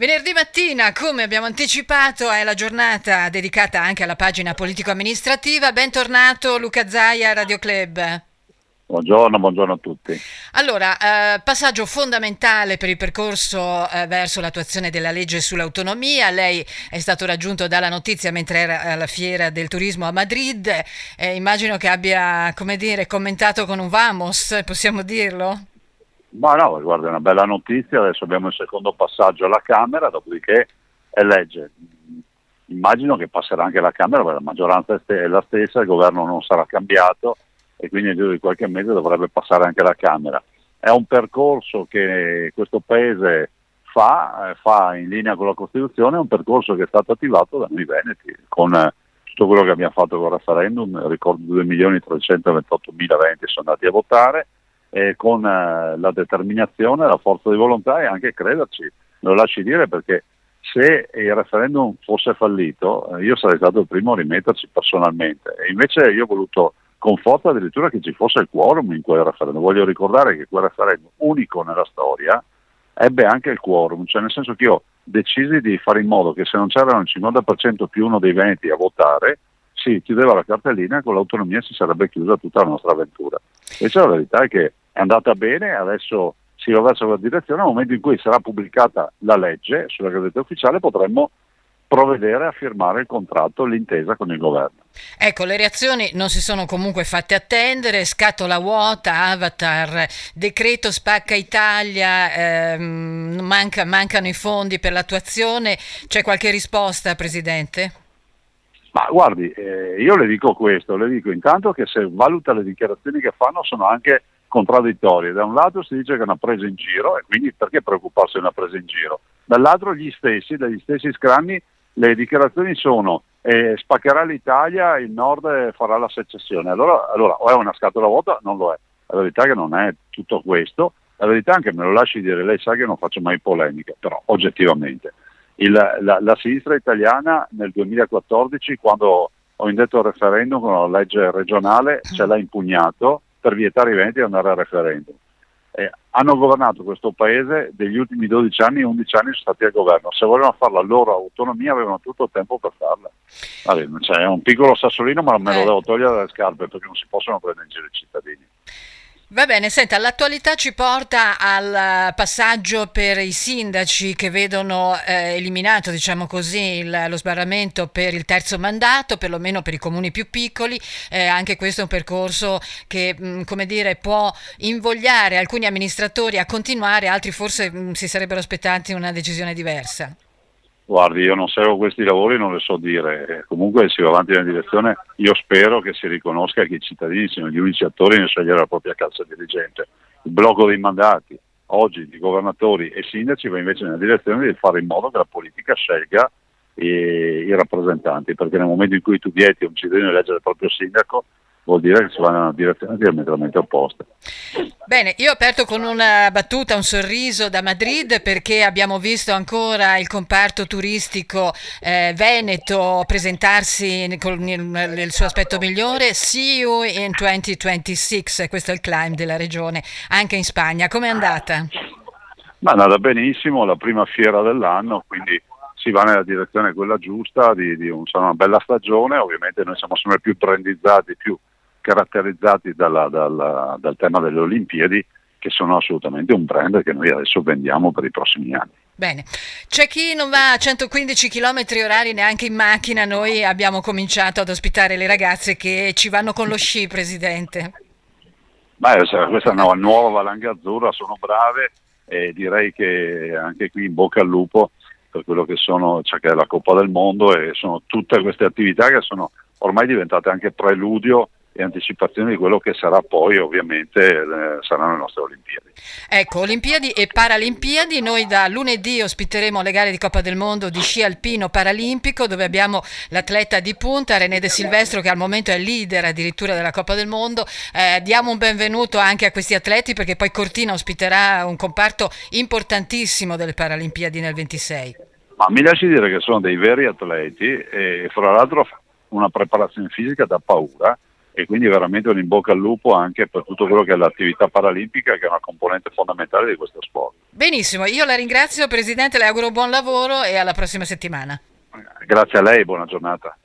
Venerdì mattina, come abbiamo anticipato, è la giornata dedicata anche alla pagina politico-amministrativa. Bentornato Luca Zaia, Radio Club. Buongiorno, buongiorno a tutti. Allora, eh, passaggio fondamentale per il percorso eh, verso l'attuazione della legge sull'autonomia. Lei è stato raggiunto dalla notizia mentre era alla fiera del turismo a Madrid. Eh, immagino che abbia, come dire, commentato con un vamos, possiamo dirlo? Ma no, guarda, è una bella notizia, adesso abbiamo il secondo passaggio alla Camera, dopodiché è legge. Immagino che passerà anche alla Camera, perché la maggioranza è la stessa, il governo non sarà cambiato e quindi nel di qualche mese dovrebbe passare anche alla Camera. È un percorso che questo Paese fa, eh, fa in linea con la Costituzione, è un percorso che è stato attivato da noi Veneti, con eh, tutto quello che abbiamo fatto con il referendum, ricordo 2.328.000 Veneti sono andati a votare, eh, con eh, la determinazione, la forza di volontà e anche crederci. Lo lasci dire perché se il referendum fosse fallito eh, io sarei stato il primo a rimetterci personalmente e invece io ho voluto con forza addirittura che ci fosse il quorum in quel referendum. Voglio ricordare che quel referendum unico nella storia ebbe anche il quorum, cioè nel senso che io decisi di fare in modo che se non c'erano il 50% più uno dei veneti a votare, si chiudeva la cartellina e con l'autonomia si sarebbe chiusa tutta la nostra avventura. Invece la verità è che è andata bene, adesso si va verso quella direzione, nel momento in cui sarà pubblicata la legge sulla Gazzetta Ufficiale potremmo provvedere a firmare il contratto, l'intesa con il governo. Ecco, le reazioni non si sono comunque fatte attendere, scatola vuota, avatar, decreto spacca Italia, ehm, manca, mancano i fondi per l'attuazione, c'è qualche risposta Presidente? Ma guardi, eh, io le dico questo, le dico intanto che se valuta le dichiarazioni che fanno sono anche contraddittorie. Da un lato si dice che è una presa in giro e quindi perché preoccuparsi di una presa in giro? Dall'altro gli stessi, dagli stessi scranni, le dichiarazioni sono eh, spaccherà l'Italia, il nord farà la secessione. Allora, allora o è una scatola vuota, non lo è. La verità è che non è tutto questo. La verità è che me lo lasci dire, lei sa che non faccio mai polemiche, però oggettivamente. Il, la, la sinistra italiana nel 2014, quando ho indetto il referendum con la legge regionale, ce l'ha impugnato per vietare i Veneti di andare al referendum. Eh, hanno governato questo paese degli ultimi 12 anni, 11 anni sono stati al governo. Se volevano fare la loro autonomia avevano tutto il tempo per farla. Vabbè, cioè, è un piccolo sassolino, ma me lo eh. devo togliere dalle scarpe perché non si possono prendere in giro i cittadini. Va bene, senta, l'attualità ci porta al passaggio per i sindaci che vedono eh, eliminato, diciamo così, il, lo sbarramento per il terzo mandato, perlomeno per i comuni più piccoli. Eh, anche questo è un percorso che, mh, mm, come dire, può invogliare alcuni amministratori a continuare, altri forse mh, mm, si sarebbero aspettati una decisione diversa. Guardi, io non seguo questi lavori, non le so dire. Comunque si va avanti nella direzione. Io spero che si riconosca che i cittadini siano gli unici attori nel scegliere la propria cassa dirigente. Il blocco dei mandati oggi di governatori e sindaci va invece nella direzione di fare in modo che la politica scelga i, i rappresentanti, perché nel momento in cui tu vieti a un cittadino di eleggere il proprio sindaco, vuol dire che si va in una direzione diametralmente opposta. Bene, io ho aperto con una battuta, un sorriso da Madrid perché abbiamo visto ancora il comparto turistico eh, veneto presentarsi con il suo aspetto migliore. See you in 2026, questo è il climb della regione, anche in Spagna. Come è andata? Ma è andata benissimo, la prima fiera dell'anno, quindi si va nella direzione quella giusta di, di un, una bella stagione, ovviamente noi siamo sempre più trendizzati, più caratterizzati dalla, dalla, dal tema delle Olimpiadi che sono assolutamente un brand che noi adesso vendiamo per i prossimi anni. Bene, c'è chi non va a 115 km orari neanche in macchina, noi abbiamo cominciato ad ospitare le ragazze che ci vanno con lo sci, Presidente. Beh, questa è una nuova valanga azzurra, sono brave e direi che anche qui in bocca al lupo per quello che sono, cioè che è la Coppa del Mondo e sono tutte queste attività che sono ormai diventate anche preludio e anticipazione di quello che sarà poi ovviamente eh, saranno le nostre Olimpiadi. Ecco, Olimpiadi e Paralimpiadi, noi da lunedì ospiteremo le gare di Coppa del Mondo di sci alpino paralimpico dove abbiamo l'atleta di punta René De Silvestro che al momento è leader addirittura della Coppa del Mondo. Eh, diamo un benvenuto anche a questi atleti perché poi Cortina ospiterà un comparto importantissimo delle Paralimpiadi nel 26. Ma mi lasci dire che sono dei veri atleti e fra l'altro una preparazione fisica da paura e quindi veramente un in bocca al lupo anche per tutto quello che è l'attività paralimpica che è una componente fondamentale di questo sport. Benissimo, io la ringrazio Presidente, le auguro buon lavoro e alla prossima settimana. Grazie a lei, buona giornata.